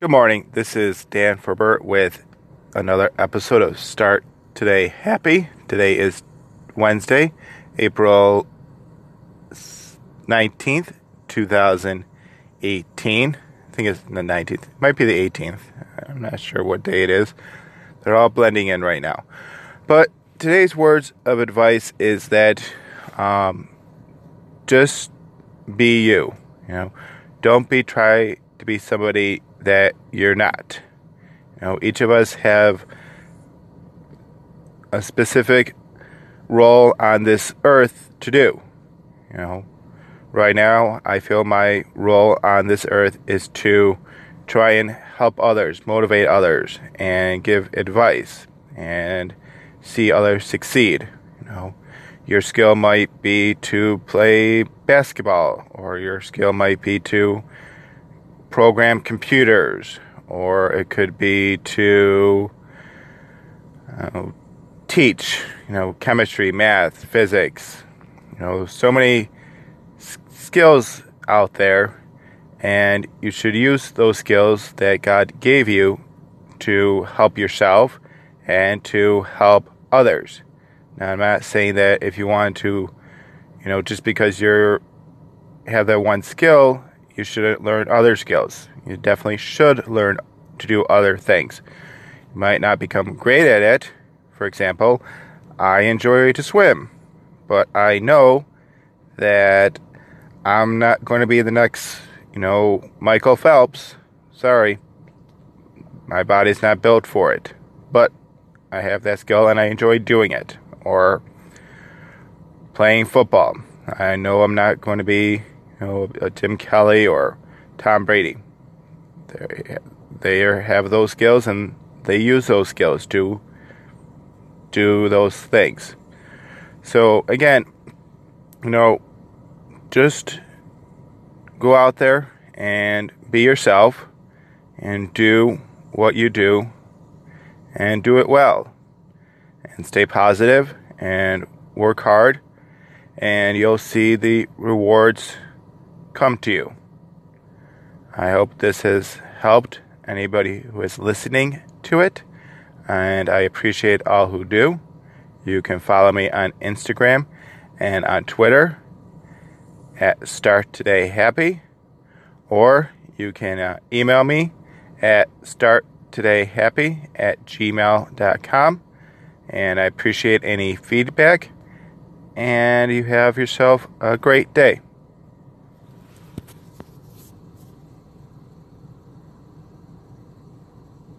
Good morning. This is Dan Ferber with another episode of Start Today Happy. Today is Wednesday, April 19th, 2018. I think it's the 19th. It might be the 18th. I'm not sure what day it is. They're all blending in right now. But today's words of advice is that um, just be you. You know, don't be try to be somebody that you're not. You know, each of us have a specific role on this earth to do. You know, right now I feel my role on this earth is to try and help others, motivate others, and give advice and see others succeed. You know, your skill might be to play basketball, or your skill might be to program computers, or it could be to teach, you know, chemistry, math, physics. You know, so many s- skills out there, and you should use those skills that God gave you to help yourself and to help others. Now, I'm not saying that if you want to, you know, just because you're have that one skill, you shouldn't learn other skills. You definitely should learn to do other things. You might not become great at it. For example, I enjoy to swim, but I know that I'm not going to be the next, you know, Michael Phelps. Sorry. My body's not built for it. But I have that skill and I enjoy doing it. Or playing football. I know I'm not going to be you know, uh, Jim Kelly or Tom Brady. They they have those skills and they use those skills to do those things. So again, you know, just go out there and be yourself and do what you do and do it well and stay positive and work hard and you'll see the rewards come to you. I hope this has helped anybody who is listening to it, and I appreciate all who do. You can follow me on Instagram and on Twitter at Start Today Happy, or you can uh, email me at starttodayhappy at gmail.com. And I appreciate any feedback, and you have yourself a great day.